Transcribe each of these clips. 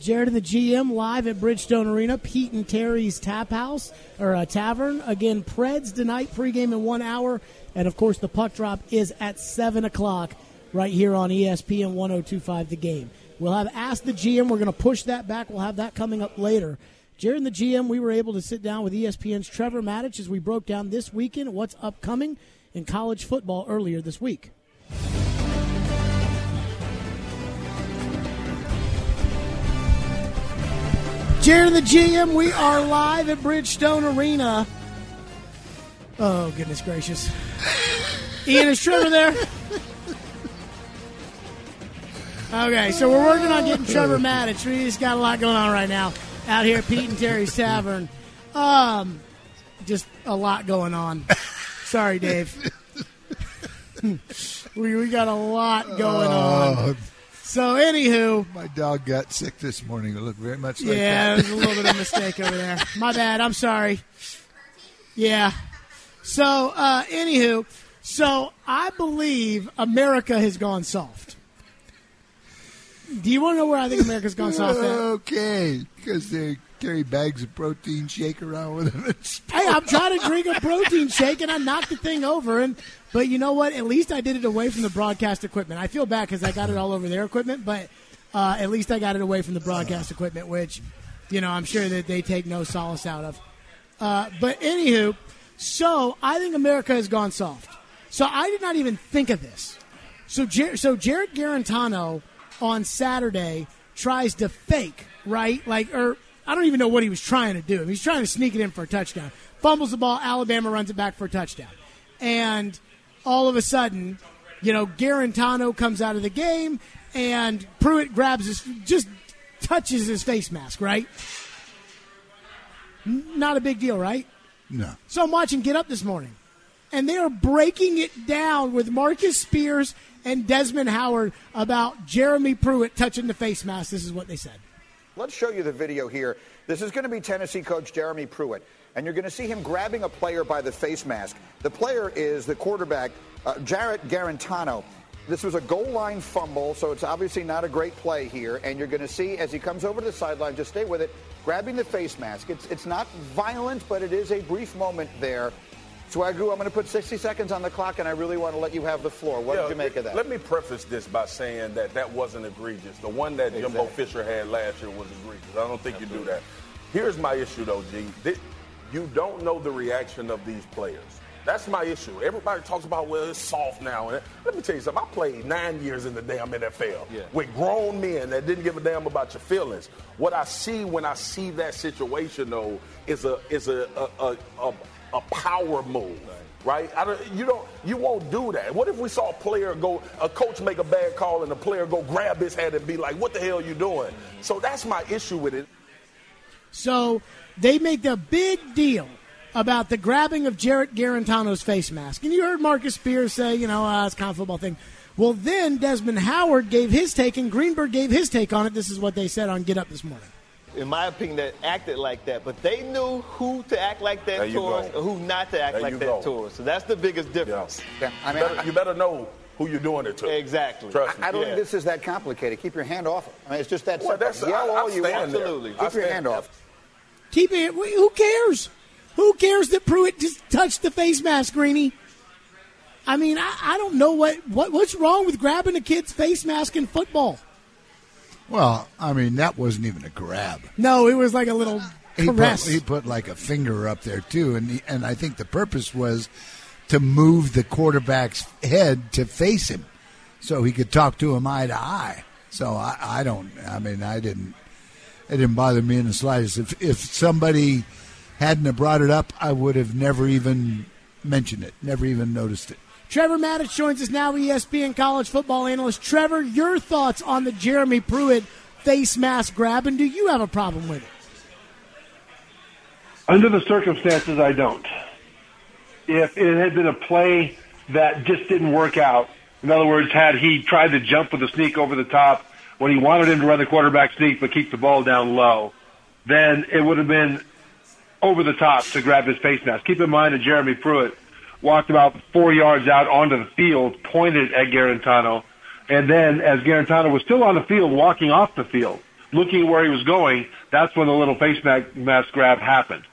Jared and the GM live at Bridgestone Arena, Pete and Terry's Tap House or uh, Tavern. Again, Preds tonight, pregame in one hour, and of course the puck drop is at seven o'clock right here on ESPN 102.5 The Game. We'll have Ask the GM. We're going to push that back. We'll have that coming up later. Jared and the GM, we were able to sit down with ESPN's Trevor Matich as we broke down this weekend what's upcoming in college football earlier this week. Jared and the GM, we are live at Bridgestone Arena. Oh, goodness gracious. Ian, is Trevor there? Okay, so we're working on getting Trevor Matich. We just got a lot going on right now out here at Pete and Terry's Tavern. Um, just a lot going on. Sorry, Dave. we, we got a lot going on. So, anywho, my dog got sick this morning. It looked very much like that. yeah, that. there's a little bit of a mistake over there. My bad. I'm sorry. Yeah. So, uh, anywho, so I believe America has gone soft. Do you want to know where I think America's gone soft at? Okay, because they carry bags of protein shake around with them. Hey, I'm trying to drink a protein shake and I knocked the thing over. And but you know what? At least I did it away from the broadcast equipment. I feel bad because I got it all over their equipment, but uh, at least I got it away from the broadcast equipment, which you know I'm sure that they take no solace out of. Uh, but anywho, so I think America has gone soft. So I did not even think of this. So Jer- so Jared Guarantano on Saturday tries to fake right, like or I don't even know what he was trying to do. He's trying to sneak it in for a touchdown. Fumbles the ball. Alabama runs it back for a touchdown, and all of a sudden, you know, Guarantano comes out of the game, and Pruitt grabs his just touches his face mask. Right, not a big deal, right? No. So I'm watching Get Up this morning, and they are breaking it down with Marcus Spears and Desmond Howard about Jeremy Pruitt touching the face mask. This is what they said. Let's show you the video here. This is going to be Tennessee coach Jeremy Pruitt, and you're going to see him grabbing a player by the face mask. The player is the quarterback, uh, Jarrett Guarantano. This was a goal line fumble, so it's obviously not a great play here. And you're going to see as he comes over to the sideline, just stay with it, grabbing the face mask. It's, it's not violent, but it is a brief moment there. Swagu, I'm going to put 60 seconds on the clock, and I really want to let you have the floor. What Yeah, did you make of that? Let me preface this by saying that that wasn't egregious. The one that Jimbo Fisher had last year was egregious. I don't think you do that. Here's my issue, though, G. Thi- You don't know the reaction of these players. That's my issue. Everybody talks about, well, it's soft now. And let me tell you something. I played nine years in the damn NFL with grown men that didn't give a damn about your feelings. What I see when I see that situation, though, is a is a a, a, a, a power move. Right? Don't, you don't. You won't do that. What if we saw a player go, a coach make a bad call, and the player go grab his head and be like, "What the hell are you doing?" So that's my issue with it. So they make the big deal about the grabbing of Jarrett Guarantano's face mask. And you heard Marcus Spears say, you know, uh, it's kind of football thing. Well, then Desmond Howard gave his take, and Greenberg gave his take on it. This is what they said on Get Up this morning. In my opinion, that acted like that. But they knew who to act like that towards go. or who not to act There like that go. towards. So that's the biggest difference. Yeah, I You mean, better, you better know who you're doing it to. Exactly. Trust me. I don't Yeah. think this is that complicated. Keep your hand off it. I mean, it's just that Well, simple. that's- Yell I- all I you want. Absolutely. Keep your hand there. off. Keep it. Who cares? Who cares that Pruitt just touched the face mask, Greeny? I mean, I, I don't know what, what what's wrong with grabbing a kid's face mask in football. Well, I mean, that wasn't even a grab. No, it was like a little He put, caress. he put like a finger up there too, and he, and I think the purpose was to move the quarterback's head to face him, so he could talk to him eye to eye. So I, I don't. I mean, I didn't. It didn't bother me in the slightest. If if somebody hadn't have brought it up, I would have never even mentioned it. Never even noticed it. Trevor Matich joins us now, ESPN college football analyst. Trevor, your thoughts on the Jeremy Pruitt face mask grab, and do you have a problem with it? Under the circumstances, I don't. If it had been a play that just didn't work out, in other words, had he tried to jump with a sneak over the top when he wanted him to run the quarterback sneak but keep the ball down low, then it would have been over the top to grab his face mask. Keep in mind that Jeremy Pruitt walked about four yards out onto the field, pointed at Guarantano, and then as Guarantano was still on the field, walking off the field, looking where he was going, that's when the little face mask grab happened.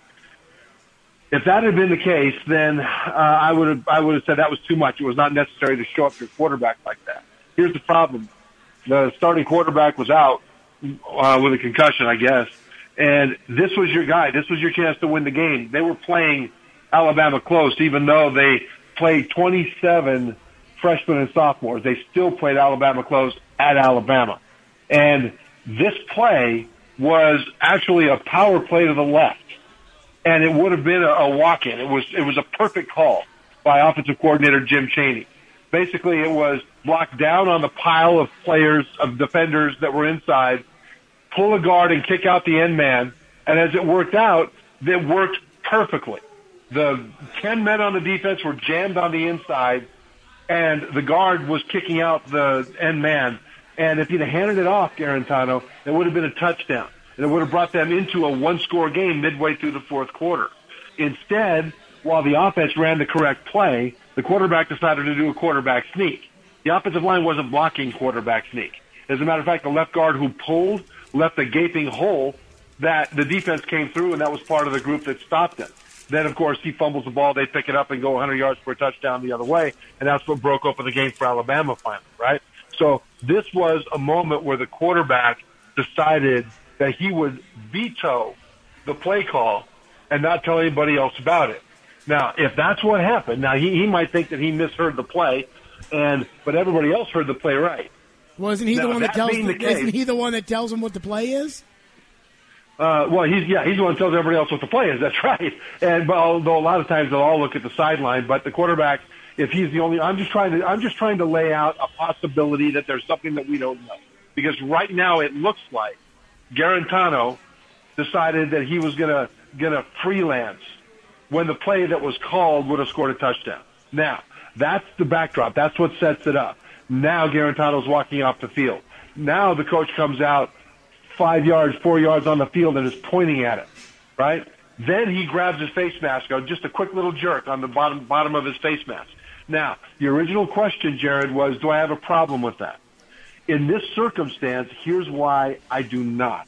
If that had been the case, then uh, I would have I would have said that was too much. It was not necessary to show up your quarterback like that. Here's the problem: the starting quarterback was out uh, with a concussion, I guess, and this was your guy. This was your chance to win the game. They were playing Alabama close, even though they played 27 freshmen and sophomores. They still played Alabama close at Alabama, and this play was actually a power play to the left and it would have been a, a walk-in. It was it was a perfect call by offensive coordinator Jim Chaney. Basically, it was block down on the pile of players of defenders that were inside, pull a guard and kick out the end man, and as it worked out, it worked perfectly. The ten men on the defense were jammed on the inside, and the guard was kicking out the end man. And if he'd have handed it off, Guarantano, it would have been a touchdown and it would have brought them into a one score game midway through the fourth quarter. Instead, while the offense ran the correct play, the quarterback decided to do a quarterback sneak. The offensive line wasn't blocking quarterback sneak. As a matter of fact, the left guard who pulled left a gaping hole that the defense came through, and that was part of the group that stopped it. Then, of course, he fumbles the ball. They pick it up and go 100 yards for a touchdown the other way, and that's what broke open the game for Alabama finally, right? So this was a moment where the quarterback decided that he would veto the play call and not tell anybody else about it. Now, if that's what happened, now he, he might think that he misheard the play, and but everybody else heard the play right. Wasn't he Now, the one that that tells? the The, isn't he the one that tells him what the play is? Uh, well, he's yeah, he's the one who tells everybody else what the play is. That's right. And but although a lot of times they'll all look at the sideline, but the quarterback, if he's the only, I'm just trying to I'm just trying to lay out a possibility that there's something that we don't know because right now it looks like Guarantano decided that he was gonna gonna freelance when the play that was called would have scored a touchdown. Now that's the backdrop. That's what sets it up. Now Guarantano's walking off the field. Now the coach comes out five yards, four yards on the field and is pointing at it, right? Then he grabs his face mask out, just a quick little jerk on the bottom bottom of his face mask. Now, the original question, Jared, was, do I have a problem with that? In this circumstance, here's why I do not.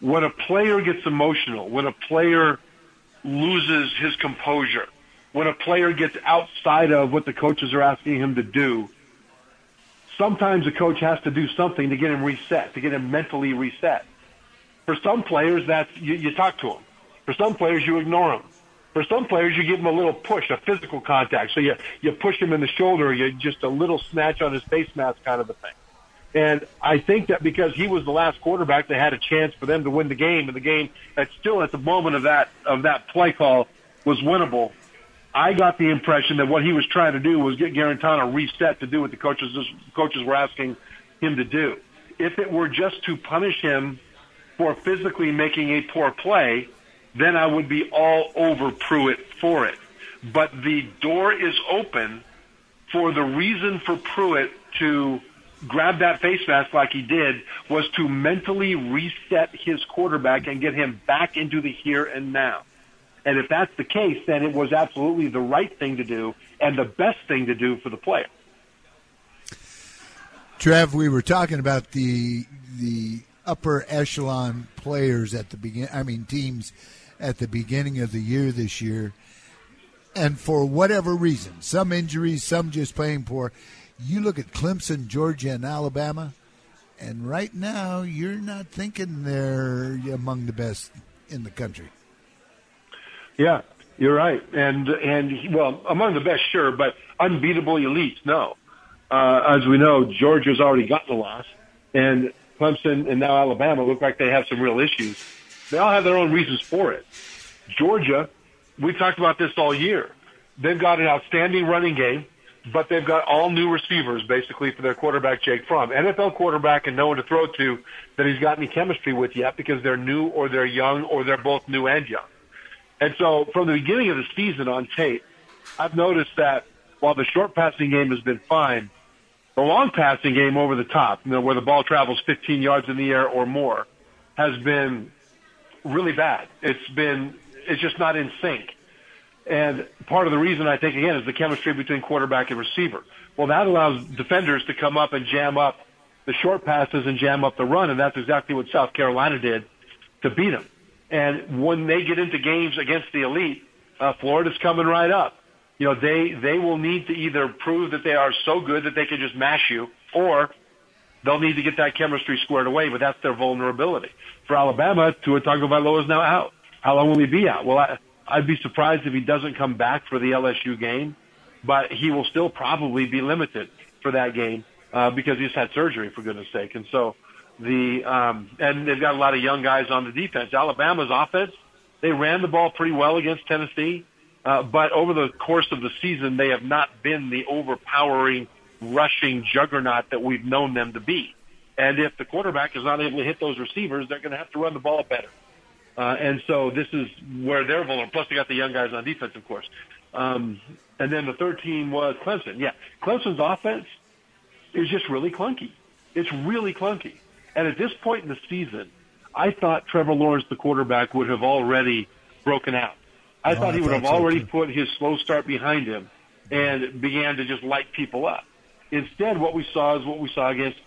When a player gets emotional, when a player loses his composure, when a player gets outside of what the coaches are asking him to do, sometimes a coach has to do something to get him reset, to get him mentally reset. For some players, that's you, you talk to them. For some players, you ignore them. For some players, you give them a little push, a physical contact. So you you push him in the shoulder, you just a little snatch on his face mask, kind of a thing. And I think that because he was the last quarterback, they had a chance for them to win the game, and the game that still at the moment of that of that play call was winnable. I got the impression that what he was trying to do was get Guarantano reset to do what the coaches coaches were asking him to do. If it were just to punish him for physically making a poor play, then I would be all over Pruitt for it. But the door is open for the reason for Pruitt to grab that face mask like he did was to mentally reset his quarterback and get him back into the here and now. And if that's the case, then it was absolutely the right thing to do and the best thing to do for the player. Trev, we were talking about the the upper echelon players at the begin. I mean, teams at the beginning of the year this year, and for whatever reason, some injuries, some just playing poor. You look at Clemson, Georgia, and Alabama, and right now you're not thinking they're among the best in the country. Yeah, you're right. And and well, among the best, sure, but unbeatable elites, no. Uh, as we know, Georgia's already gotten a loss, and Clemson and now Alabama look like they have some real issues. They all have their own reasons for it. Georgia, we've talked about this all year. They've got an outstanding running game, but they've got all new receivers basically for their quarterback, Jake Fromm. NFL quarterback and no one to throw to that he's got any chemistry with yet because they're new or they're young or they're both new and young. And so from the beginning of the season on tape, I've noticed that while the short passing game has been fine, the long passing game over the top, you know, where the ball travels 15 yards in the air or more, has been really bad. It's been, it's just not in sync. And part of the reason I think again is the chemistry between quarterback and receiver. Well, that allows defenders to come up and jam up the short passes and jam up the run, and that's exactly what South Carolina did to beat them. And when they get into games against the elite, uh, Florida's coming right up. You know, they they will need to either prove that they are so good that they can just mash you, or they'll need to get that chemistry squared away. But that's their vulnerability. For Alabama, Tua Tagovailoa is now out. How long will he be out? Well, I, I'd be surprised if he doesn't come back for the LSU game, but he will still probably be limited for that game uh, because he's had surgery for goodness sake. And so the um, and they've got a lot of young guys on the defense. Alabama's offense, they ran the ball pretty well against Tennessee, uh, but over the course of the season, they have not been the overpowering rushing juggernaut that we've known them to be. And if the quarterback is not able to hit those receivers, they're going to have to run the ball better. Uh, and so this is where they're vulnerable. Plus, they got the young guys on defense, of course. Um, and then the third team was Clemson. Yeah, Clemson's offense is just really clunky. It's really clunky. And at this point in the season, I thought Trevor Lawrence, the quarterback, would have already broken out. I Oh, thought he I would have so, already too. put his slow start behind him and began to just light people up. Instead, what we saw is what we saw against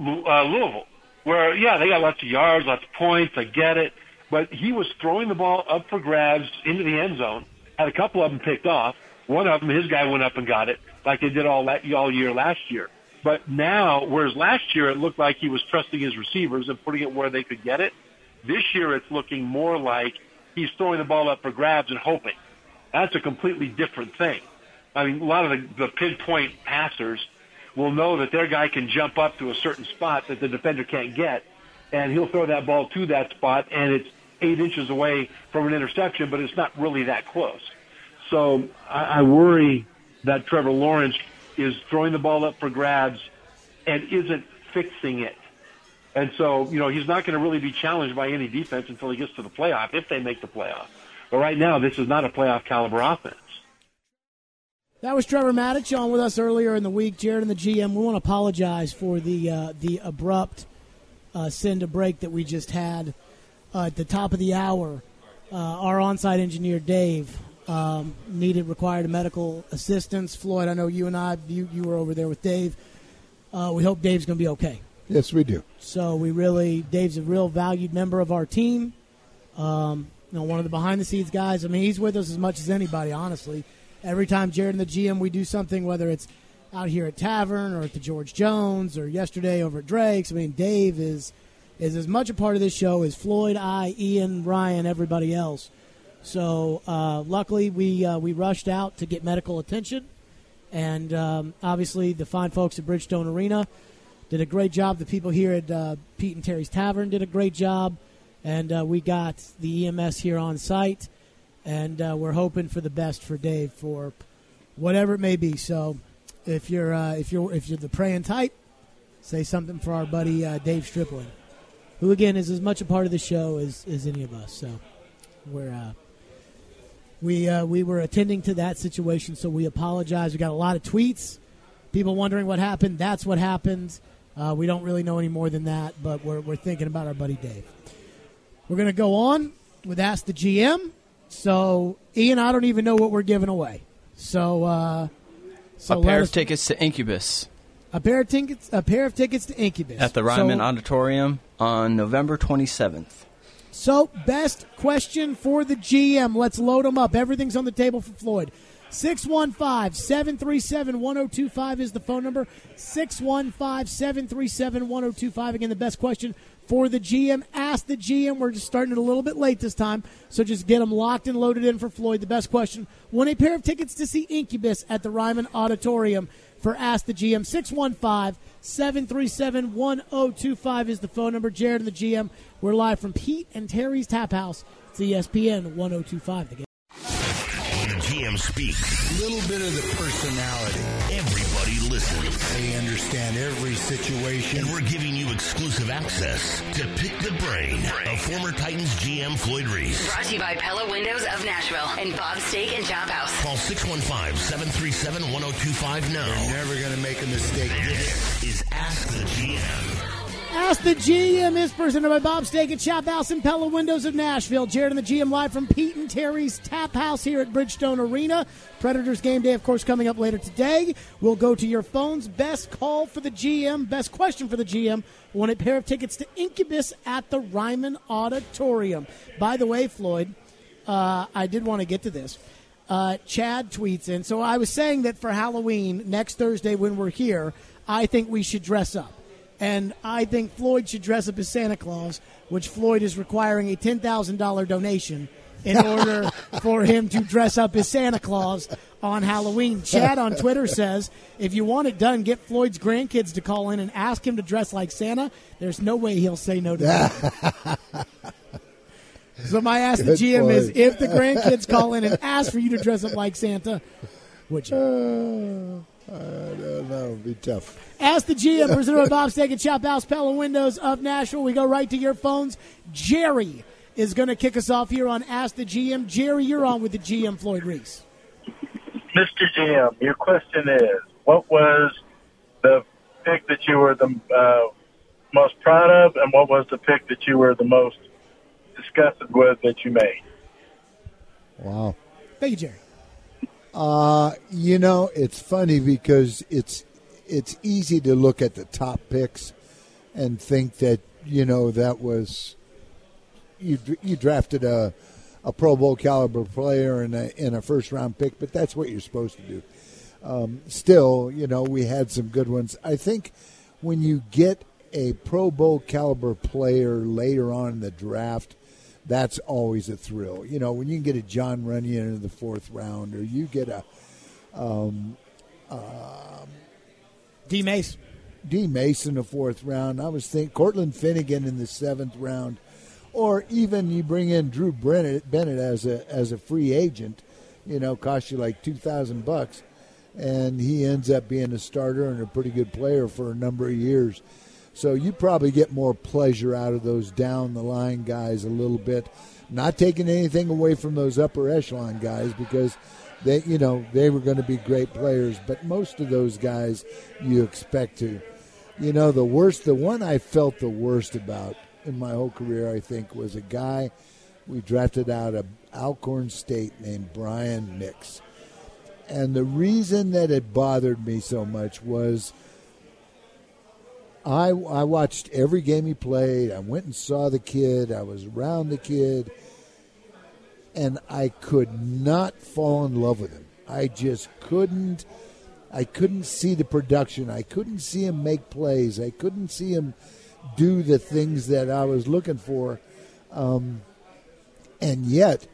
uh, Louisville, where yeah, they got lots of yards, lots of points. I get it, but he was throwing the ball up for grabs into the end zone. Had a couple of them picked off. One of them, his guy went up and got it, like they did all that all year last year. But now, whereas last year it looked like he was trusting his receivers and putting it where they could get it, this year it's looking more like he's throwing the ball up for grabs and hoping. That's a completely different thing. I mean, a lot of the, the pinpoint passers will know that their guy can jump up to a certain spot that the defender can't get, and he'll throw that ball to that spot, and it's eight inches away from an interception, but it's not really that close. So I, I worry that Trevor Lawrence is throwing the ball up for grabs and isn't fixing it. And so, you know, he's not going to really be challenged by any defense until he gets to the playoff, if they make the playoff. But right now, this is not a playoff caliber offense. That was Trevor Matich on with us earlier in the week. Jared and the GM, we want to apologize for the uh, the abrupt uh, send a break that we just had uh, at the top of the hour. Uh, our on-site engineer Dave um, needed required medical assistance. Floyd, I know you and I, you you were over there with Dave. Uh, we hope Dave's going to be okay. Yes, we do. So we really, Dave's a real valued member of our team. Um, you know, one of the behind the scenes guys. I mean, he's with us as much as anybody, honestly. Every time Jared and the GM we do something, whether it's out here at Tavern or at the George Jones or yesterday over at Drake's. I mean, Dave is is as much a part of this show as Floyd, I, Ian, Ryan, everybody else. So uh, luckily, we uh, we rushed out to get medical attention, and um, obviously the fine folks at Bridgestone Arena did a great job. The people here at uh, Pete and Terry's Tavern did a great job, and uh, we got the EMS here on site, and uh, we're hoping for the best for Dave for whatever it may be. So, if you're uh, if you're if you're the praying type, say something for our buddy Dave Stripling, who again is as much a part of the show as, as any of us. So, we're we uh, we were attending to that situation, so we apologize. We got a lot of tweets, people wondering what happened. That's what happened. Uh, we don't really know any more than that, but we're, we're thinking about our buddy Dave. We're going to go on with Ask the GM. So, Ian, I don't even know what we're giving away. So, uh, so a pair us- of tickets to Incubus a pair of tickets, a pair of tickets to Incubus at the Ryman So- Auditorium on November 27th. So, best question for the GM. Let's load them up. Everything's on the table for Floyd. 615 737 1025 is the phone number. 615 737 1025. Again, the best question for the GM. Ask the GM. We're just starting it a little bit late this time, so just get them locked and loaded in for Floyd. The best question. Won a pair of tickets to see Incubus at the Ryman Auditorium for Ask the GM. 615 737 1025 is the phone number. Jared and the GM. We're live from Pete and Terry's Tap House. It's ESPN 1025. The game. When the speaks, A little bit of the personality. everybody listens. They understand every situation. And we're giving you exclusive access to Pick the Brain of former Titans GM Floyd Reese. Brought to you by Pella Windows of Nashville and Bob's Steak and Chop House. Call 615-737-1025 now. You're never going to make a mistake. This is Ask the GM. Ask the GM is presented by Bob Steak at Shop House and Pella Windows of Nashville. Jared and the GM live from Pete and Terry's Tap House here at Bridgestone Arena. Predators game day, of course, coming up later today. We'll go to your phones. Best call for the GM, best question for the GM. Won a pair of tickets to Incubus at the Ryman Auditorium. By the way, Floyd, uh, I did want to get to this. Uh, Chad tweets in. So I was saying that for Halloween next Thursday when we're here, I think we should dress up. And I think Floyd should dress up as Santa Claus, which Floyd is requiring a $10,000 donation in order for him to dress up as Santa Claus on Halloween. Chad on Twitter says if you want it done, get Floyd's grandkids to call in and ask him to dress like Santa. There's no way he'll say no to that. so my ask the Good GM is if the grandkids call in and ask for you to dress up like Santa, would you? I don't know. It'd be tough. Ask the GM, presented by Bob Steak and Shop House, Pella Windows of Nashville. We go right to your phones. Jerry is going to kick us off here on Ask the GM. Jerry, you're on with the GM, Floyd Reese. Mr. GM, your question is, what was the pick that you were the uh, most proud of, and what was the pick that you were the most disgusted with that you made? Wow. Thank you, Jerry. Uh, you know, it's funny because it's it's easy to look at the top picks and think that you know that was you you drafted a a Pro Bowl caliber player in a in a first round pick, but that's what you're supposed to do. Um, still, you know, we had some good ones. I think when you get a Pro Bowl caliber player later on in the draft, that's always a thrill. You know, when you can get a Jon Runyan in the fourth round, or you get a um, um, D Mace. D Mason in the fourth round. I was thinking Cortland Finnegan in the seventh round, or even you bring in Drew Bennett, Bennett as a as a free agent. You know, cost you like two thousand bucks, and he ends up being a starter and a pretty good player for a number of years. So you probably get more pleasure out of those down the line guys a little bit. Not taking anything away from those upper echelon guys because they, you know, they were going to be great players. But most of those guys you expect to. You know, the worst, the one I felt the worst about in my whole career, I think, was a guy we drafted out of Alcorn State named Brian Nix. And the reason that it bothered me so much was I, I watched every game he played. I went and saw the kid. I was around the kid. And I could not fall in love with him. I just couldn't. I couldn't see the production. I couldn't see him make plays. I couldn't see him do the things that I was looking for. Um, and yet,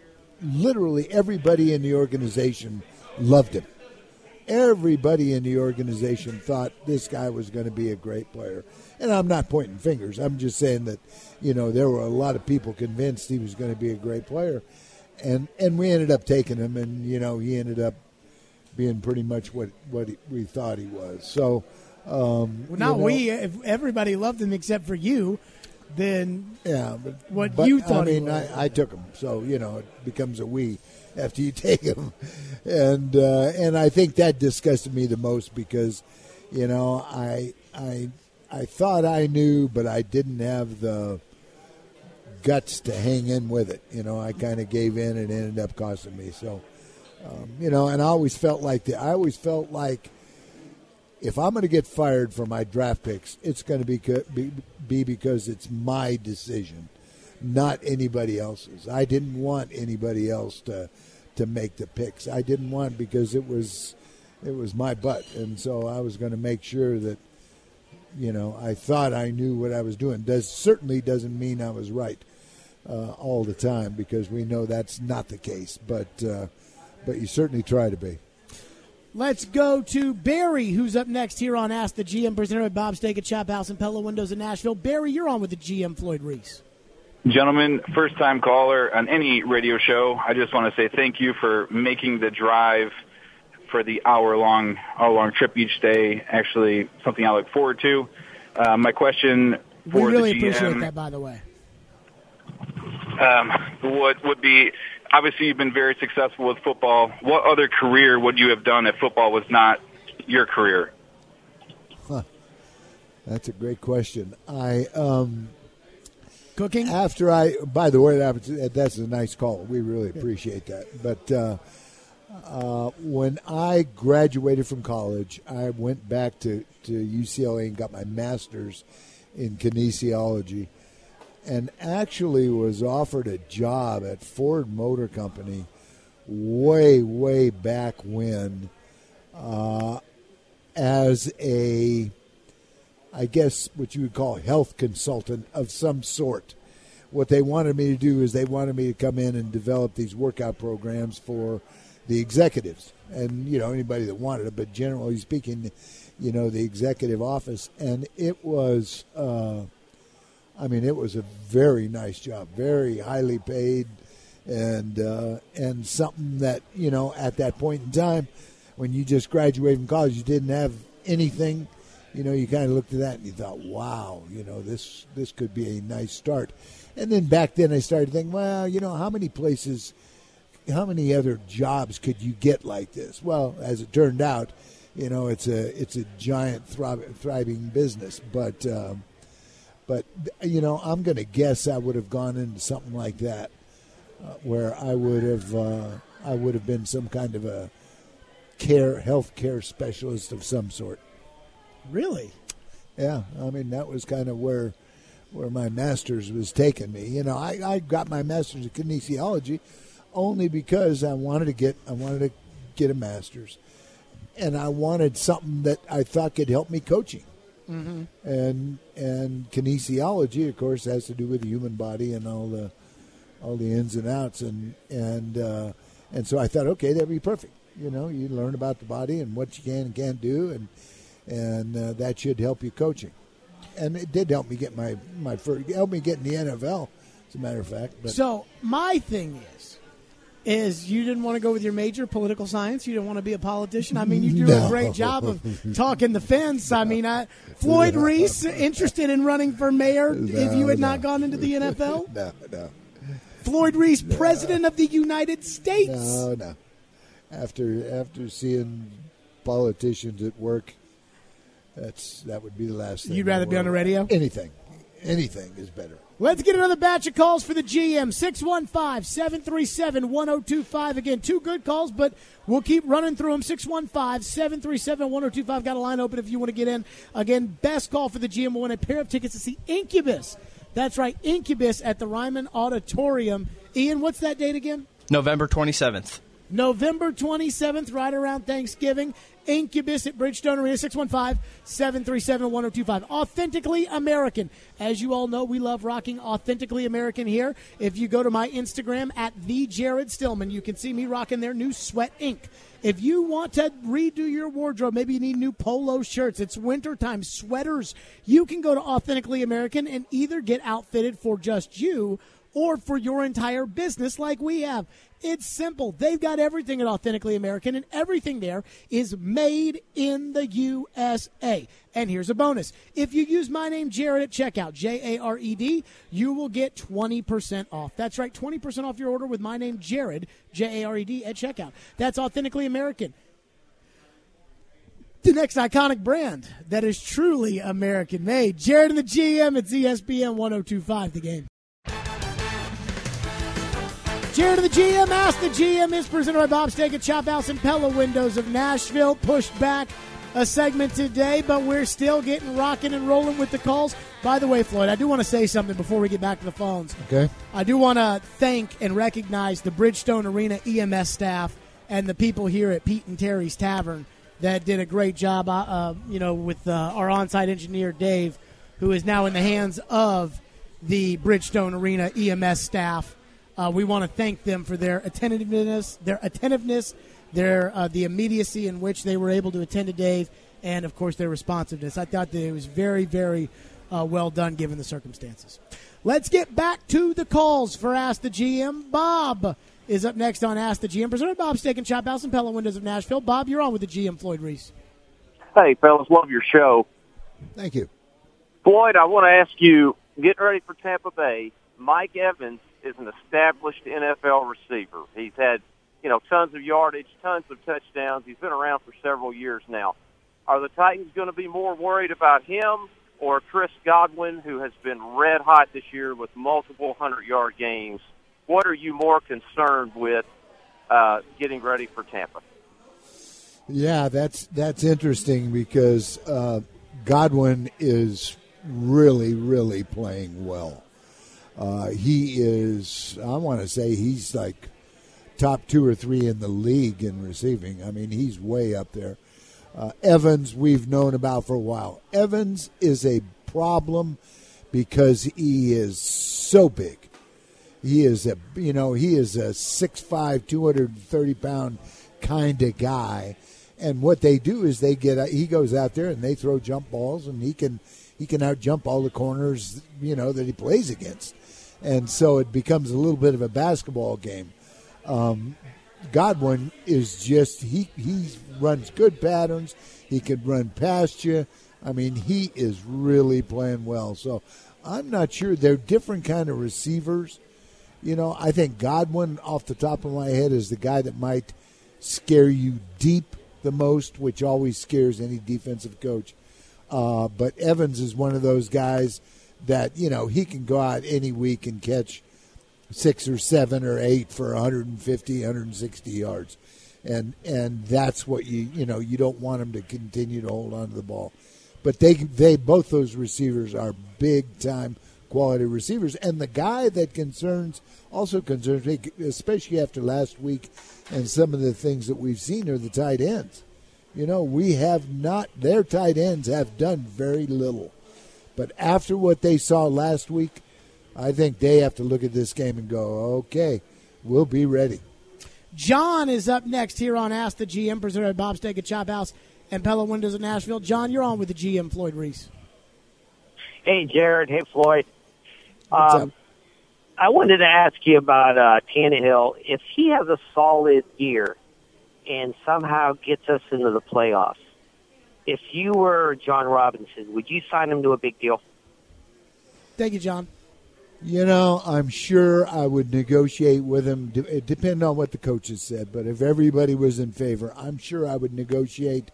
literally everybody in the organization loved him. Everybody in the organization thought this guy was going to be a great player. And I'm not pointing fingers. I'm just saying that, you know, there were a lot of people convinced he was going to be a great player. And and we ended up taking him and you know, he ended up being pretty much what what he, we thought he was. So um, Well, not you know, we. If everybody loved him except for you, then Yeah, but what but, you thought I he mean, was. I, I took him, so you know it becomes a we after you take them. and uh, and I think that disgusted me the most because, you know, I I I thought I knew, but I didn't have the guts to hang in with it. You know, I kind of gave in and ended up costing me. So, um, you know, and I always felt like the, I always felt like if I'm going to get fired for my draft picks, it's going to be, be be because it's my decision, not anybody else's. I didn't want anybody else to to make the picks. I didn't want because it was it was my butt, and so I was going to make sure that you know I thought I knew what I was doing. Does certainly doesn't mean I was right uh, all the time because we know that's not the case, but uh, but you certainly try to be. Let's go to Barry, who's up next here on Ask the GM, presented by Bob Steak at Chop House and Pella Windows in Nashville. Barry, you're on with the GM, Floyd Reese. Gentlemen, first time caller on any radio show. I just want to say thank you for making the drive for the hour long hour long trip each day. Actually, something I look forward to. Uh, my question for We really the appreciate that, by the way. um, would would be obviously you've been very successful with football. What other career would you have done if football was not your career? That's a great question. I um, cooking after I. By the way, that- that's a nice call. We really appreciate that. But uh, uh, when I graduated from college, I went back to to UCLA and got my master's in kinesiology, and actually was offered a job at Ford Motor Company way way back when uh, as a I guess what you would call health consultant of some sort. What they wanted me to do is they wanted me to come in and develop these workout programs for the executives and you know anybody that wanted it, but generally speaking, you know the executive office, and it was, uh, I mean, it was a very nice job, very highly paid, and uh, and something that you know at that point in time when you just graduated from college, you didn't have anything. You know, you kind of looked at that and you thought, "Wow, you know, this this could be a nice start." And then back then, I started thinking, "Well, you know, how many places, how many other jobs could you get like this?" Well, as it turned out, you know, it's a it's a giant thriving business, but. Um, but you know, I'm going to guess I would have gone into something like that, uh, where I would have uh, I would have been some kind of a care health care specialist of some sort. Really? Yeah, I mean that was kind of where where my master's was taking me. You know, I, I got my master's in kinesiology only because I wanted to get I wanted to get a master's, and I wanted something that I thought could help me coaching. Mm-hmm. And and kinesiology, of course, has to do with the human body and all the all the ins and outs, and and uh, and so I thought, okay, that'd be perfect. You know, you learn about the body and what you can and can't do, and and uh, that should help you coaching. And it did help me get my my first, help me get in the NFL, as a matter of fact. But So my thing is, is you didn't want to go with your major, political science. You didn't want to be a politician. I mean, you do No. a great job of talking the fence. I mean, I, Floyd Reese interested in running for mayor if you had No, not gone into the NFL. no, no, Floyd Reese, president of the United States. no, no. After after seeing politicians at work, that's that would be the last thing. You'd rather be on the radio? Anything, anything is better. Let's get another batch of calls for the GM. 615 737 1025. Again, two good calls, but we'll keep running through them. 615 737 1025. Got a line open if you want to get in. Again, best call for the GM will win a pair of tickets to see Incubus. That's right, Incubus at the Ryman Auditorium. Ian, what's that date again? November 27th. November 27th, right around Thanksgiving. Incubus at Bridgestone Arena, 615 737 1025. Authentically American. As you all know, we love rocking Authentically American here. If you go to my Instagram at the Jared Stillman, you can see me rocking their new Sweat Ink. If you want to redo your wardrobe, maybe you need new polo shirts, it's wintertime, sweaters, you can go to Authentically American and either get outfitted for just you or for your entire business like we have. It's simple. They've got everything at Authentically American, and everything there is made in the USA. And here's a bonus. If you use my name, Jared, at checkout, J A R E D, you will get 20% off. That's right, 20% off your order with my name, Jared, J A R E D, at checkout. That's Authentically American. The next iconic brand that is truly American made. Jared and the GM at ESPN 1025, the game. Jared of the GM Ask the GM is presented by Bob's Steak and Chop House and Pella Windows of Nashville. Pushed back a segment today, but we're still getting rocking and rolling with the calls. By the way, Floyd, I do want to say something before we get back to the phones. Okay. I do want to thank and recognize the Bridgestone Arena EMS staff and the people here at Pete and Terry's Tavern that did a great job. Uh, uh, you know, with uh, our on-site engineer Dave, who is now in the hands of the Bridgestone Arena EMS staff. Uh, we want to thank them for their attentiveness, their attentiveness, their uh, the immediacy in which they were able to attend to Dave, and of course their responsiveness. I thought that it was very, very uh, well done given the circumstances. Let's get back to the calls for Ask the GM. Bob is up next on Ask the GM, presented by Bob Steak and Chop House and Pella Windows of Nashville. Bob, you're on with the GM, Floyd Reese. Hey, fellas, love your show. Thank you. Floyd, I want to ask you, getting ready for Tampa Bay, Mike Evans is an established NFL receiver. He's had, you know, tons of yardage, tons of touchdowns. He's been around for several years now. Are the Titans going to be more worried about him or Chris Godwin, who has been red hot this year with multiple hundred yard games? What are you more concerned with uh, getting ready for Tampa? Yeah, that's that's interesting because uh, Godwin is really, really playing well. Uh, he is, I want to say, he's like top two or three in the league in receiving. I mean, he's way up there. Uh, Evans, we've known about for a while. Evans is a problem because he is so big. He is a, you know, he is a 6'5", 230 pound kind of guy. And what they do is they get, he goes out there and they throw jump balls, and he can, he can out jump all the corners, you know, that he plays against, and so it becomes a little bit of a basketball game. Um, Godwin is just he he runs good patterns. He can run past you. I mean, he is really playing well. So I'm not sure they're different kind of receivers. You know, I think Godwin, off the top of my head, is the guy that might scare you deep the most, which always scares any defensive coach. Uh, but Evans is one of those guys that you know he can go out any week and catch six or seven or eight for 150, 160 yards, and and that's what you you know you don't want him to continue to hold on to the ball. But they they both those receivers are big time quality receivers, and the guy that concerns also concerns me, especially after last week and some of the things that we've seen are the tight ends. You know, we have not, their tight ends have done very little. But after what they saw last week, I think they have to look at this game and go, okay, we'll be ready. John is up next here on Ask the GM, presented by Bob Steak at Chop House and Pella Windows in Nashville. John, you're on with the GM, Floyd Reese. Hey, Jared. Hey, Floyd. Um, I wanted to ask you about uh, Tannehill. If he has a solid year and somehow gets us into the playoffs, if you were Jon Robinson, would you sign him to a big deal? Thank you, John. You know, I'm sure I would negotiate with him. It depends on what the coaches said, but if everybody was in favor, I'm sure I would negotiate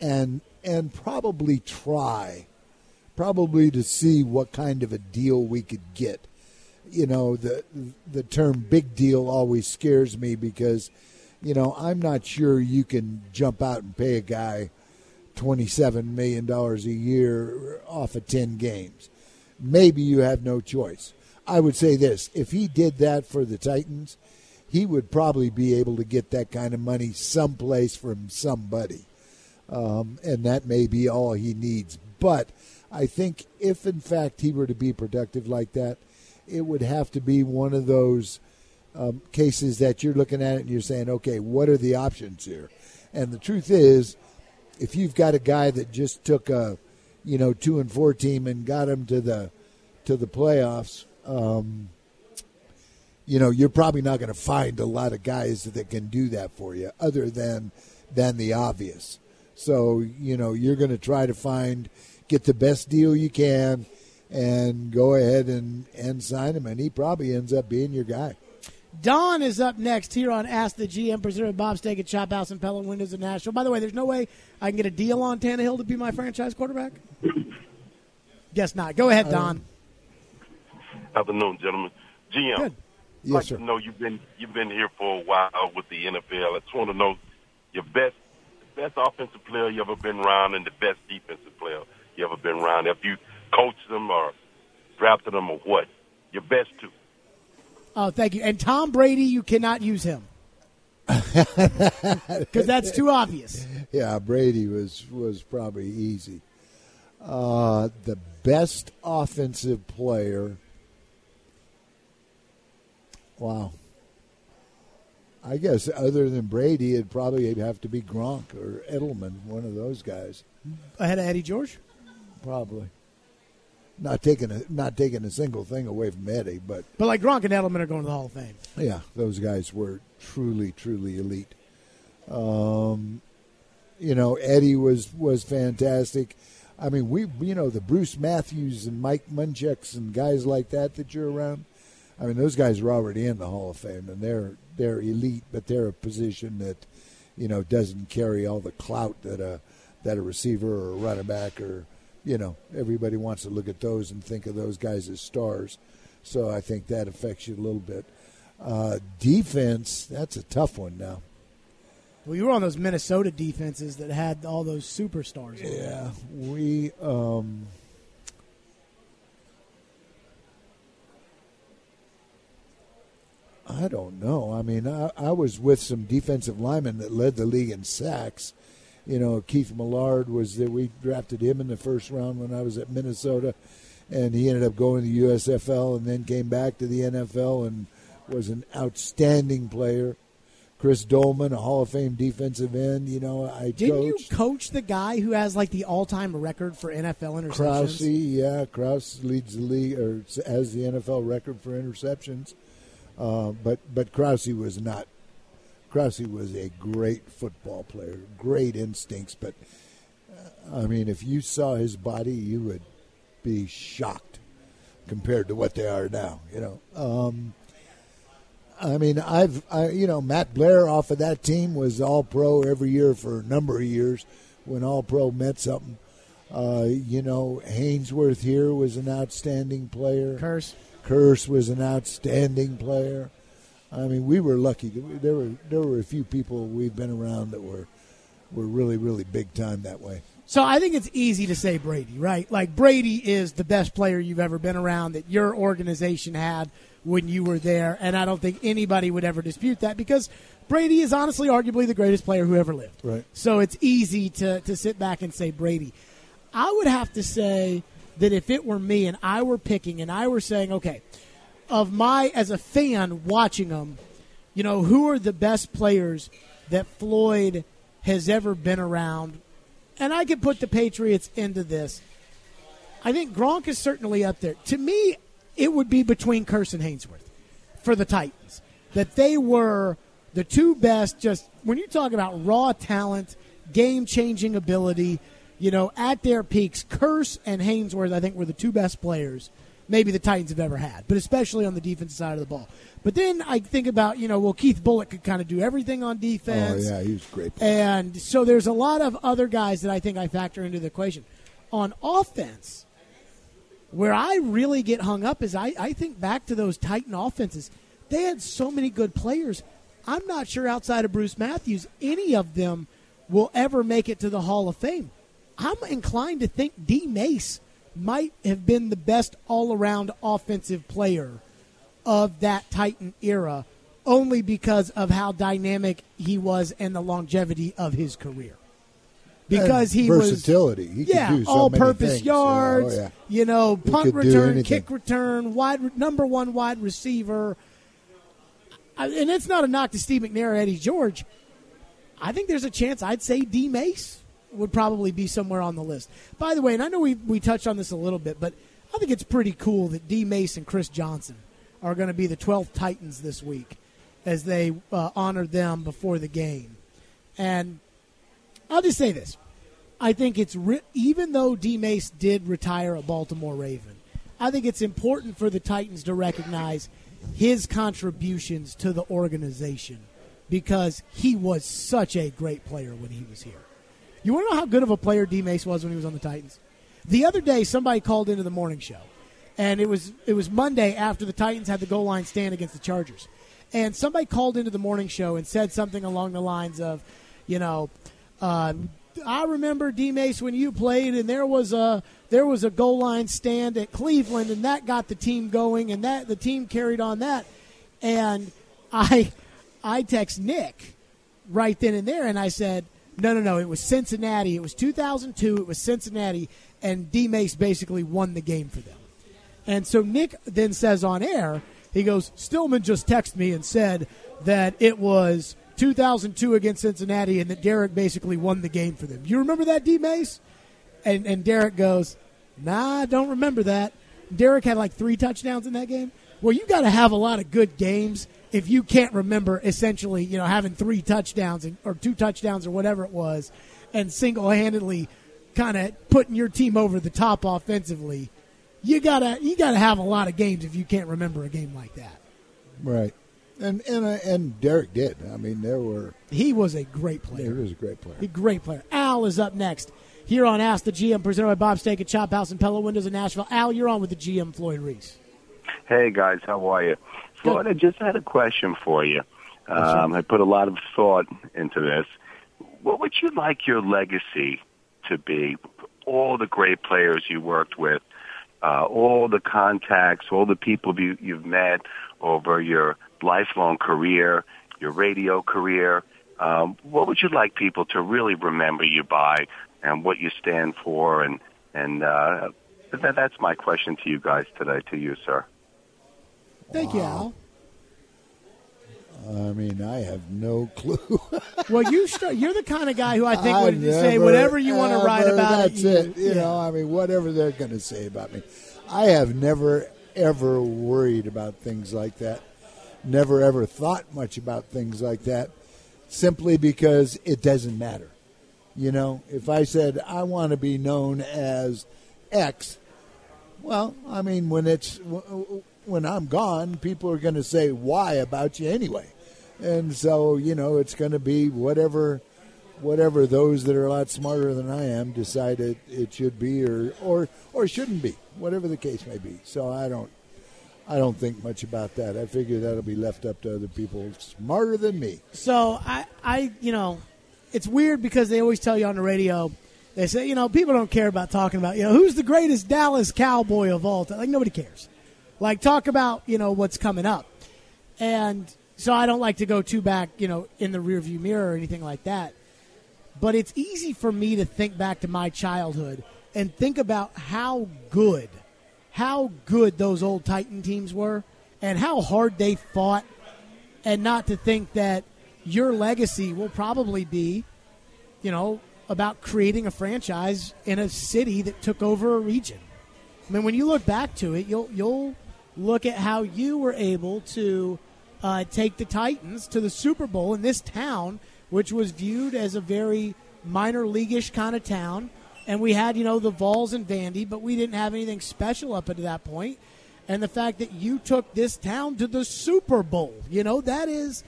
and and probably try, probably to see what kind of a deal we could get. You know, the the term "big deal" always scares me because, you know, I'm not sure you can jump out and pay a guy twenty-seven million dollars a year off of ten games. Maybe you have no choice. I would say this: if he did that for the Titans, he would probably be able to get that kind of money someplace from somebody, um, and that may be all he needs. But I think if, in fact, he were to be productive like that, it would have to be one of those um, cases that you're looking at it and you're saying, okay, what are the options here? And the truth is, if you've got a guy that just took a, you know, two and four team and got him to the to the playoffs, um, you know, you're probably not going to find a lot of guys that can do that for you, other than than the obvious. So you know, you're going to try to find get the best deal you can, and go ahead and and sign him, and he probably ends up being your guy. Don is up next here on Ask the GM, presented by Bob Steak at Chop House and Pella Windows in Nashville. By the way, there's no way I can get a deal on Tannehill to be my franchise quarterback. Guess not. Go ahead, uh, Don. Afternoon, gentlemen. GM. Good. Yes, like sir. to know you've been you've been here for a while with the NFL. I just want to know your best best offensive player you ever been around and the best defensive player you ever been around. If you coached them or drafted them or what, your best two. Oh, thank you. And Tom Brady, you cannot use him because that's too obvious. Yeah, Brady was was probably easy. Uh, the best offensive player. Wow. I guess other than Brady, it'd probably have to be Gronk or Edelman, one of those guys. Ahead of Eddie George. Probably. Not taking a not taking a single thing away from Eddie, but But like Gronk and Edelman are going to the Hall of Fame. yeah, those guys were truly, truly elite. Um, you know, Eddie was was fantastic. I mean, we you know the Bruce Matthews and Mike Munchaks and guys like that that you're around. I mean, those guys are already in the Hall of Fame, and they're they're elite, but they're a position that you know doesn't carry all the clout that a that a receiver or a running back or you know, everybody wants to look at those and think of those guys as stars. So I think that affects you a little bit. Uh, defense, that's a tough one now. Well, you were on those Minnesota defenses that had all those superstars. Yeah, we. Um, I don't know. I mean, I, I was with some defensive linemen that led the league in sacks. You know, Keith Millard was that We drafted him in the first round when I was at Minnesota, and he ended up going to the USFL and then came back to the NFL and was an outstanding player. Chris Doleman, a Hall of Fame defensive end. You know, I Didn't you coach the guy who has like the all-time record for NFL interceptions? Krause, yeah, Krause leads the league or has the NFL record for interceptions. Uh, but but Krause was not. Krause was a great football player, great instincts. But uh, I mean, if you saw his body, you would be shocked compared to what they are now. You know. Um, I mean, I've, I, you know, Matt Blair off of that team was all pro every year for a number of years when all pro meant something. Uh, you know, Haynesworth here was an outstanding player. Kearse. Kearse was an outstanding player. I mean, we were lucky. There were there were a few people we've been around that were were really really big time that way. So I think it's easy to say Brady, right? Like Brady is the best player you've ever been around that your organization had when you were there, and I don't think anybody would ever dispute that because Brady is honestly arguably the greatest player who ever lived. Right. So it's easy to to sit back and say Brady. I would have to say that if it were me and I were picking and I were saying, okay, of my as a fan watching them, you know, who are the best players that Floyd has ever been around? And I could put the Patriots into this. I think Gronk is certainly up there. To me, it would be between Kearse and Haynesworth for the Titans. That they were the two best, just when you talk about raw talent, game changing ability, you know, at their peaks, Kearse and Haynesworth, I think, were the two best players maybe the Titans have ever had, but especially on the defensive side of the ball. But then I think about, you know, well, Keith Bulluck could kind of do everything on defense. Oh yeah, he was great. And so there's a lot of other guys that I think I factor into the equation. On offense, where I really get hung up is I, I think back to those Titan offenses. They had so many good players. I'm not sure outside of Bruce Matthews, any of them will ever make it to the Hall of Fame. I'm inclined to think D. Mace might have been the best all around offensive player of that Titan era only because of how dynamic he was and the longevity of his career. Because And he versatility. was He could yeah, do so all many purpose things, you know, oh, yards, yeah. you know, punt return, kick return, wide number one wide receiver. I- And it's not a knock to Steve McNair or Eddie George. I think there's a chance I'd say D Mace would probably be somewhere on the list. By the way, and I know we, we touched on this a little bit, but I think it's pretty cool that D Mace and Chris Johnson are going to be the 12th Titans this week as they uh, honor them before the game. And I'll just say this. I think it's re- even though D Mace did retire a Baltimore Raven, I think it's important for the Titans to recognize his contributions to the organization because he was such a great player when he was here. You want to know how good of a player D Mace was when he was on the Titans? The other day, somebody called into the morning show, and it was it was Monday after the Titans had the goal line stand against the Chargers, and somebody called into the morning show and said something along the lines of, you know, uh, I remember D Mace when you played, and there was a there was a goal line stand at Cleveland, and that got the team going, and that the team carried on that, and I I text Nick right then and there, and I said, no, no, no, it was Cincinnati. It was 2002. It was Cincinnati, and D Mace basically won the game for them. And so Nick then says on air, he goes, Stillman just texted me and said that it was 2002 against Cincinnati and that Derrick basically won the game for them. You remember that, D Mace? And, and Derrick goes, Nah, I don't remember that. Derrick had like three touchdowns in that game. Well, you got to have a lot of good games if you can't remember essentially, you know, having three touchdowns and, or two touchdowns or whatever it was, and single handedly kind of putting your team over the top offensively. You gotta you gotta have a lot of games if you can't remember a game like that. Right. And and uh, and Derrick did. I mean, there were He was a great player. he was a great player. A great player. Al is up next. here on Ask the GM, presented by Bob Steak at Chop House and Pella Windows in Nashville. Al, you're on with the GM, Floyd Reese. Hey guys, how are you? Floyd, I just had a question for you. Um, I put a lot of thought into this. What would you like your legacy to be? All the great players you worked with, uh, all the contacts, all the people you, you've met over your lifelong career, your radio career. Um, what would you like people to really remember you by, and what you stand for? And and uh, that, that's my question to you guys today, to you, sir. Thank you, Al. I mean, I have no clue. Well, you start, you're the kind of guy who I think I would say whatever you want to write about That's it. it. You know, I mean, whatever they're going to say about me. I have never ever worried about things like that. Never ever thought much about things like that, simply because it doesn't matter. You know, if I said I want to be known as X, well, I mean, when it's when I'm gone, people are going to say why about you anyway, and so you know it's going to be whatever, whatever those that are a lot smarter than I am decide it, it should be or or or shouldn't be, whatever the case may be. So I don't, I don't think much about that. I figure that'll be left up to other people smarter than me. So I, I, you know, it's weird because they always tell you on the radio. They say, you know, people don't care about talking about, you know, who's the greatest Dallas Cowboy of all time. Like nobody cares. Like talk about, you know, what's coming up. And so I don't like to go too back, you know, in the rearview mirror or anything like that. But it's easy for me to think back to my childhood and think about how good, how good those old Titan teams were and how hard they fought and not to think that your legacy will probably be, you know, about creating a franchise in a city that took over a region. I mean, when you look back to it, you'll you'll look at how you were able to uh, take the Titans to the Super Bowl in this town, which was viewed as a very minor leagueish kind of town. And we had, you know, the Vols and Vandy, but we didn't have anything special up until that point. And the fact that you took this town to the Super Bowl, you know, that is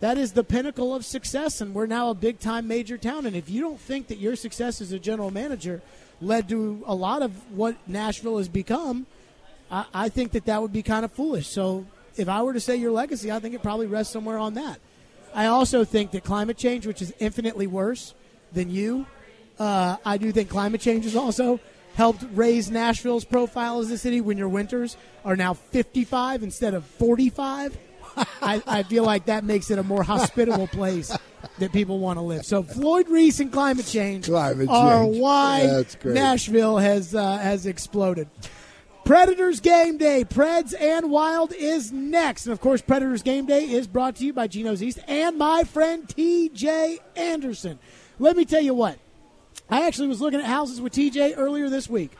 that is the pinnacle of success and we're now a big time major town and if you don't think that your success as a general manager led to a lot of what nashville has become i, I think that that would be kind of foolish so if i were to say your legacy i think it probably rests somewhere on that i also think that climate change which is infinitely worse than you uh, i do think climate change has also helped raise nashville's profile as a city when your winters are now 55 instead of 45 I, I feel like that makes it a more hospitable place that people want to live. So Floyd Reese and climate change Climate are change. why. Nashville has uh, has exploded. Predators Game Day, Preds and Wild is next. And of course, Predators Game Day is brought to you by Geno's East and my friend TJ Anderson. Let me tell you what, I actually was looking at houses with TJ earlier this week,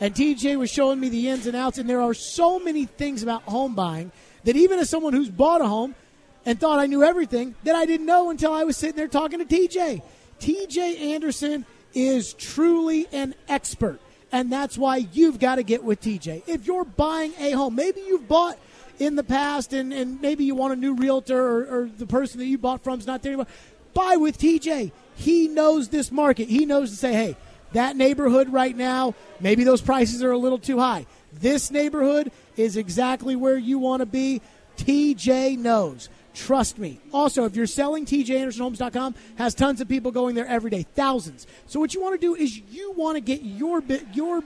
and TJ was showing me the ins and outs, and there are so many things about home buying that even as someone who's bought a home and thought I knew everything, that I didn't know until I was sitting there talking to TJ. TJ Anderson is truly an expert, and that's why you've got to get with TJ. If you're buying a home, maybe you've bought in the past and, and maybe you want a new realtor or, or the person that you bought from is not there anymore, buy with TJ. He knows this market. He knows to say, hey, that neighborhood right now, maybe those prices are a little too high. This neighborhood is exactly where you want to be. TJ knows. Trust me. Also, if you're selling, TJAndersonHomes.com has tons of people going there every day, thousands. So what you want to do is you want to get your your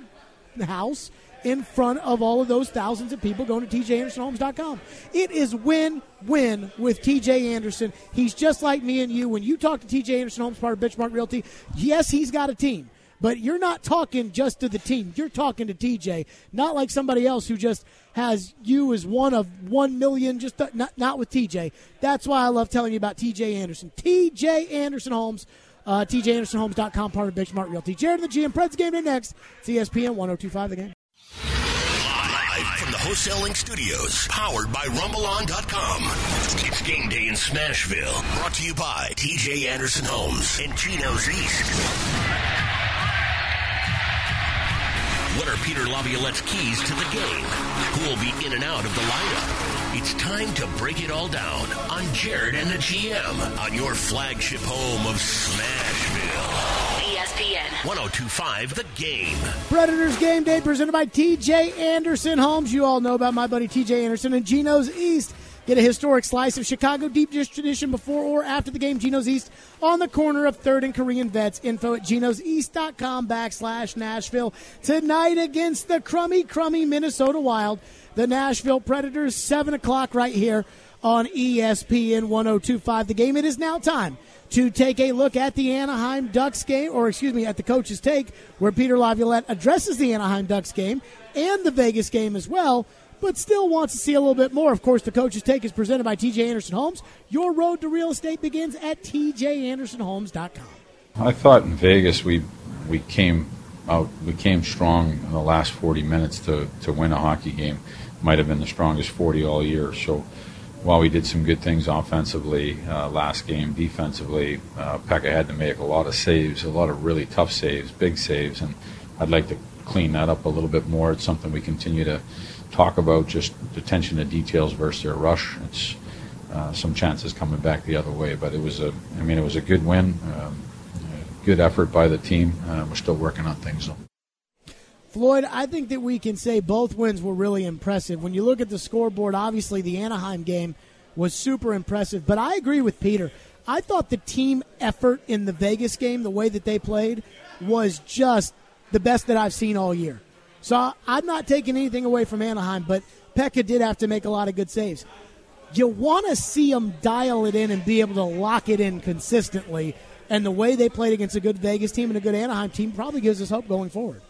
house in front of all of those thousands of people going to TJAndersonHomes.com. It is win-win with TJ Anderson. He's just like me and you. When you talk to TJ Anderson Homes, part of Benchmark Realty, yes, he's got a team. But you're not talking just to the team. You're talking to TJ, not like somebody else who just has you as one of one million. Just not, not with TJ. That's why I love telling you about TJ Anderson. TJ Anderson Homes, uh, TJAndersonHomes.com, part of Benchmark Realty. Jared and the GM Preds game day next. It's ESPN 1025 the game. Live from the Wholesaling Studios, powered by RumbleOn.com. It's game day in Smashville. Brought to you by TJ Anderson Homes and Geno's East. What are Peter Laviolette's keys to the game? Who will be in and out of the lineup? It's time to break it all down on Jared and the GM on your flagship home of Smashville. ESPN 1025 The Game. Predators game day presented by TJ Anderson Homes. You all know about my buddy TJ Anderson and Geno's East. Get a historic slice of Chicago deep dish tradition before or after the game. Geno's East on the corner of 3rd and Korean Vets. Info at genoseast.com backslash Nashville. Tonight against the crummy, crummy Minnesota Wild. The Nashville Predators, 7 o'clock right here on ESPN 1025. The game, it is now time to take a look at the Anaheim Ducks game, or excuse me, at the coach's take, where Peter Laviolette addresses the Anaheim Ducks game and the Vegas game as well, but still wants to see a little bit more. Of course, the coach's take is presented by TJ Anderson Homes. Your road to real estate begins at tjandersonhomes.com. I thought in Vegas we we came out we came strong in the last 40 minutes to, to win a hockey game. Might have been the strongest 40 all year. So while we did some good things offensively uh, last game, defensively, uh, Pekka had to make a lot of saves, a lot of really tough saves, big saves, and I'd like to clean that up a little bit more. It's something we continue to talk about, just attention to details versus their rush. It's uh, some chances coming back the other way, but it was a, I mean, it was a good win, um, good effort by the team. Uh, we're still working on things though. Floyd, I think that we can say both wins were really impressive. When you look at the scoreboard, obviously the Anaheim game was super impressive, but I agree with Peter. I thought the team effort in the Vegas game, the way that they played, was just the best that I've seen all year. So I'm not taking anything away from Anaheim, but Pekka did have to make a lot of good saves. You want to see them dial it in and be able to lock it in consistently. And the way they played against a good Vegas team and a good Anaheim team probably gives us hope going forward.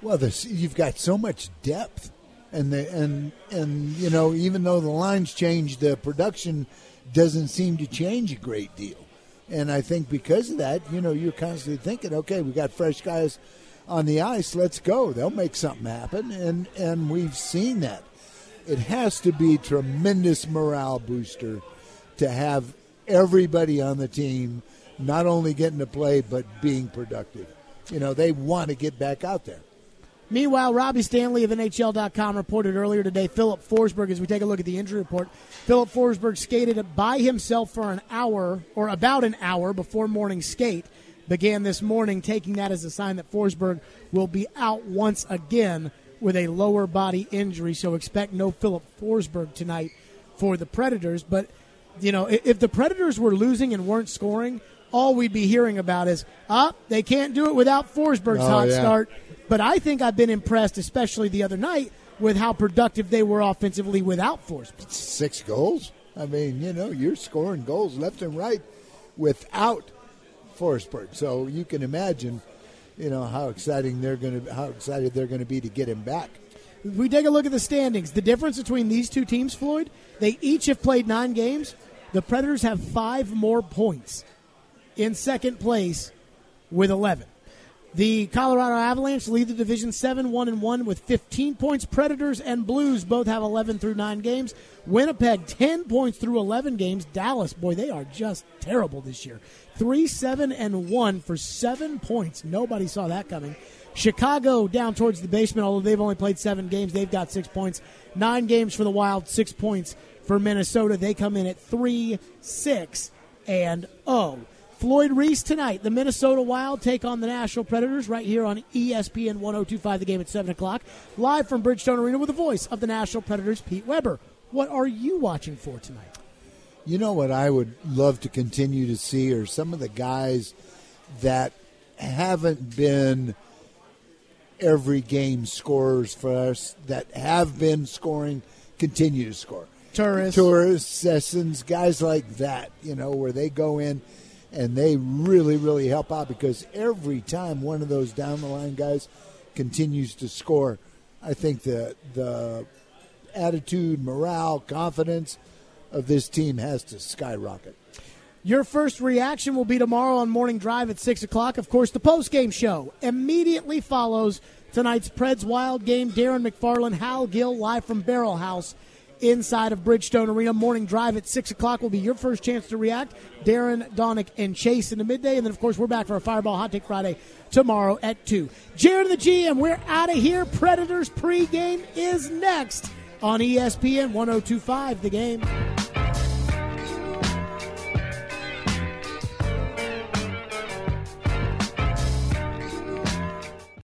Well, you've got so much depth, and the, and and you know, even though the lines change, the production doesn't seem to change a great deal. And I think because of that, you know, you're constantly thinking, okay, we got fresh guys on the ice. Let's go. They'll make something happen, and and we've seen that. It has to be tremendous morale booster to have everybody on the team not only getting to play but being productive. You know, they want to get back out there. Meanwhile, Robbie Stanley of NHL.com reported earlier today Filip Forsberg, as we take a look at the injury report, Filip Forsberg skated by himself for an hour, or about an hour before morning skate, began this morning, taking that as a sign that Forsberg will be out once again with a lower body injury. So expect no Filip Forsberg tonight for the Predators. But, you know, if the Predators were losing and weren't scoring, all we'd be hearing about is, ah, they can't do it without Forsberg's Oh, hot yeah. start. But I think I've been impressed, especially the other night, with how productive they were offensively without Forsberg. Six goals. I mean, you know, you're scoring goals left and right without Forsberg. So you can imagine, you know, how exciting they're going to how excited they're going to be to get him back. We take a look at the standings, the difference between these two teams, Floyd, they each have played nine games. The Predators have five more points in second place with 11. The Colorado Avalanche lead the division 7 1 and 1 with 15 points. Predators and Blues both have 11 through 9 games. Winnipeg 10 points through 11 games. Dallas, boy, they are just terrible this year. 3 7 and 1 for 7 points. Nobody saw that coming. Chicago down towards the basement, although they've only played 7 games, they've got 6 points. 9 games for the Wild, 6 points for Minnesota. They come in at 3 6 and 0. Floyd Reese tonight. The Minnesota Wild take on the Nashville Predators right here on ESPN 1025, the game at 7 o'clock. Live from Bridgestone Arena with the voice of the Nashville Predators, Pete Weber. What are you watching for tonight? You know what I would love to continue to see are some of the guys that haven't been every game scorers for us that have been scoring continue to score. Turris. Turris, Sissons, guys like that, you know, where they go in and they really, really help out because every time one of those down the line guys continues to score, I think the the attitude, morale, confidence of this team has to skyrocket. Your first reaction will be tomorrow on Morning Drive at 6 o'clock. Of course, the post-game show immediately follows tonight's Preds Wild game. Darren McFarland, Hal Gill, live from Barrel House inside of Bridgestone Arena. Morning Drive at 6 o'clock will be your first chance to react. Darren, Donick, and Chase in the midday. And then, of course, we're back for a Fireball Hot Take Friday tomorrow at 2. Jared the GM, we're out of here. Predators pregame is next on ESPN 1025, the game.